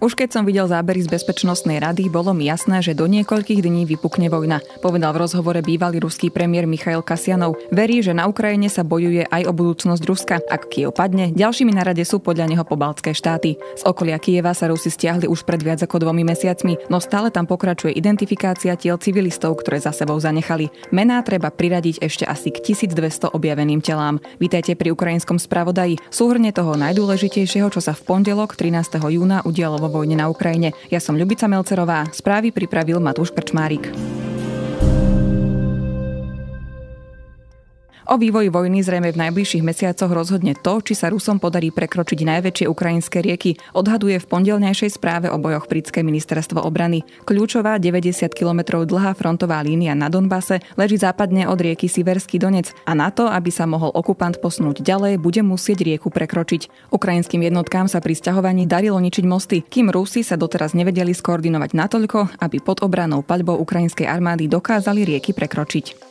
Už keď som videl zábery z Bezpečnostnej rady, bolo mi jasné, že do niekoľkých dní vypukne vojna, povedal v rozhovore bývalý ruský premiér Michail Kasianov. Verí, že na Ukrajine sa bojuje aj o budúcnosť Ruska. Ak Kiev padne, ďalšími na rade sú podľa neho pobaltské štáty. Z okolia Kieva sa Rusi stiahli už pred viac ako dvomi mesiacmi, no stále tam pokračuje identifikácia tiel civilistov, ktoré za sebou zanechali. Mená treba priradiť ešte asi k 1200 objaveným telám. Vítajte pri ukrajinskom spravodaji. Súhrne toho najdôležitejšieho, čo sa v pondelok 13. júna udialo vo vojne na Ukrajine. Ja som Ľubica Melcerová, správy pripravil Matúš Krčmárik. O vývoji vojny zrejme v najbližších mesiacoch rozhodne to, či sa Rusom podarí prekročiť najväčšie ukrajinské rieky, odhaduje v pondelnejšej správe o bojoch britské ministerstvo obrany. Kľúčová 90 km dlhá frontová línia na Donbase leží západne od rieky Siverský Donec a na to, aby sa mohol okupant posunúť ďalej, bude musieť rieku prekročiť. Ukrajinským jednotkám sa pri sťahovaní darilo ničiť mosty, kým Rusi sa doteraz nevedeli skoordinovať natoľko, aby pod obranou paľbou ukrajinskej armády dokázali rieky prekročiť.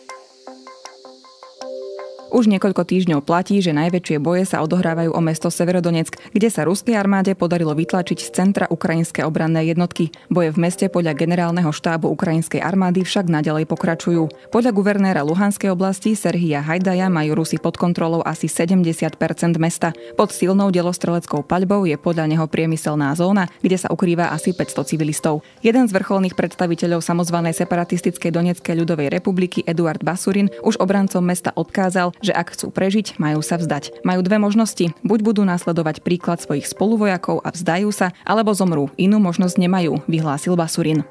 Už niekoľko týždňov platí, že najväčšie boje sa odohrávajú o mesto Severodonetsk, kde sa ruskej armáde podarilo vytlačiť z centra ukrajinské obranné jednotky. Boje v meste podľa generálneho štábu ukrajinskej armády však nadalej pokračujú. Podľa guvernéra Luhanskej oblasti Serhia Hajdaja majú Rusi pod kontrolou asi 70% mesta. Pod silnou delostreleckou paľbou je podľa neho priemyselná zóna, kde sa ukrýva asi 500 civilistov. Jeden z vrcholných predstaviteľov samozvanej separatistickej Donetskej ľudovej republiky Eduard Basurin už obrancom mesta odkázal, že ak chcú prežiť, majú sa vzdať. Majú dve možnosti. Buď budú následovať príklad svojich spoluvojakov a vzdajú sa, alebo zomrú. Inú možnosť nemajú, vyhlásil Basurin.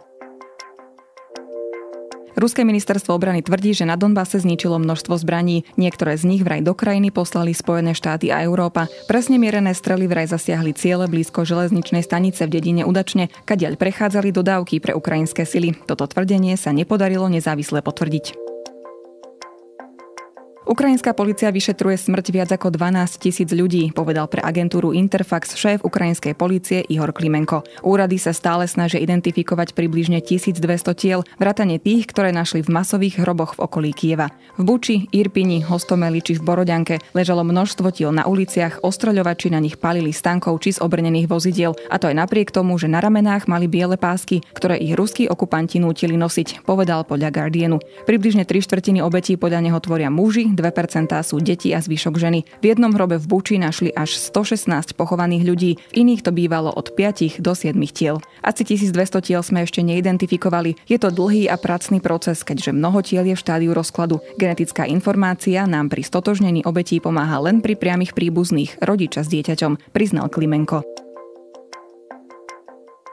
Ruské ministerstvo obrany tvrdí, že na Donbase zničilo množstvo zbraní. Niektoré z nich vraj do krajiny poslali Spojené štáty a Európa. Presne mierené strely vraj zasiahli ciele blízko železničnej stanice v dedine Udačne, kadiaľ prechádzali dodávky pre ukrajinské sily. Toto tvrdenie sa nepodarilo nezávisle potvrdiť. Ukrajinská policia vyšetruje smrť viac ako 12 tisíc ľudí, povedal pre agentúru Interfax šéf ukrajinskej policie Ihor Klimenko. Úrady sa stále snažia identifikovať približne 1200 tiel, vrátane tých, ktoré našli v masových hroboch v okolí Kieva. V Buči, Irpini, Hostomeli či v Boroďanke ležalo množstvo tiel na uliciach, ostroľovači na nich palili stankov či z obrnených vozidiel, a to aj napriek tomu, že na ramenách mali biele pásky, ktoré ich ruskí okupanti nútili nosiť, povedal podľa Guardianu. Približne 3 štvrtiny obetí podľa neho tvoria muži, 2% sú deti a zvyšok ženy. V jednom hrobe v Buči našli až 116 pochovaných ľudí, v iných to bývalo od 5 do 7 tiel. Asi 1200 tiel sme ešte neidentifikovali. Je to dlhý a pracný proces, keďže mnoho tiel je v štádiu rozkladu. Genetická informácia nám pri stotožnení obetí pomáha len pri priamých príbuzných, rodiča s dieťaťom, priznal Klimenko.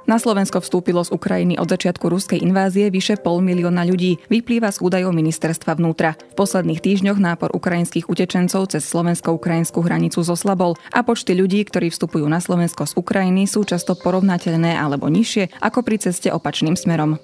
Na Slovensko vstúpilo z Ukrajiny od začiatku ruskej invázie vyše pol milióna ľudí, vyplýva z údajov ministerstva vnútra. V posledných týždňoch nápor ukrajinských utečencov cez slovensko-ukrajinskú hranicu zoslabol a počty ľudí, ktorí vstupujú na Slovensko z Ukrajiny, sú často porovnateľné alebo nižšie ako pri ceste opačným smerom.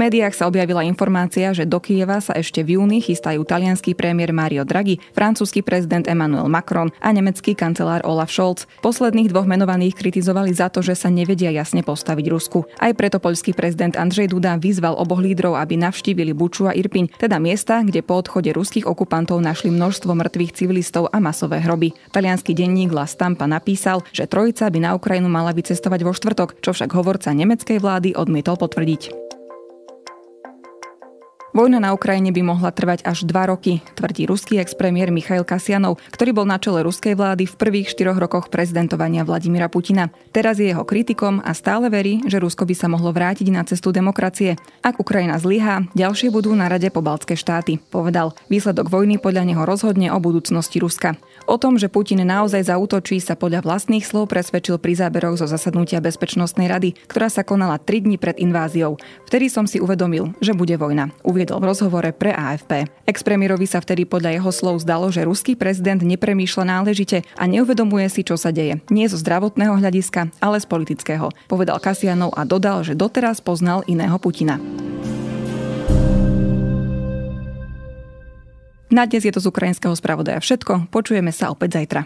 Médiách sa objavila informácia, že do Kieva sa ešte v júni chystajú talianský premiér Mario Draghi, francúzsky prezident Emmanuel Macron a nemecký kancelár Olaf Scholz. Posledných dvoch menovaných kritizovali za to, že sa nevedia jasne postaviť Rusku. Aj preto poľský prezident Andrzej Duda vyzval oboch lídrov, aby navštívili Buču a Irpiň, teda miesta, kde po odchode ruských okupantov našli množstvo mŕtvych civilistov a masové hroby. Talianský denník La Stampa napísal, že trojica by na Ukrajinu mala vycestovať vo štvrtok, čo však hovorca nemeckej vlády odmietol potvrdiť. Vojna na Ukrajine by mohla trvať až dva roky, tvrdí ruský ex-premiér Michail Kasianov, ktorý bol na čele ruskej vlády v prvých štyroch rokoch prezidentovania Vladimira Putina. Teraz je jeho kritikom a stále verí, že Rusko by sa mohlo vrátiť na cestu demokracie. Ak Ukrajina zlyhá, ďalšie budú na rade pobaltské štáty, povedal. Výsledok vojny podľa neho rozhodne o budúcnosti Ruska. O tom, že Putin naozaj zautočí, sa podľa vlastných slov presvedčil pri záberoch zo zasadnutia Bezpečnostnej rady, ktorá sa konala 3 dní pred inváziou. Vtedy som si uvedomil, že bude vojna uviedol v rozhovore pre AFP. Expremiérovi sa vtedy podľa jeho slov zdalo, že ruský prezident nepremýšľa náležite a neuvedomuje si, čo sa deje. Nie zo zdravotného hľadiska, ale z politického. Povedal Kasianov a dodal, že doteraz poznal iného Putina. Na dnes je to z ukrajinského spravodaja všetko. Počujeme sa opäť zajtra.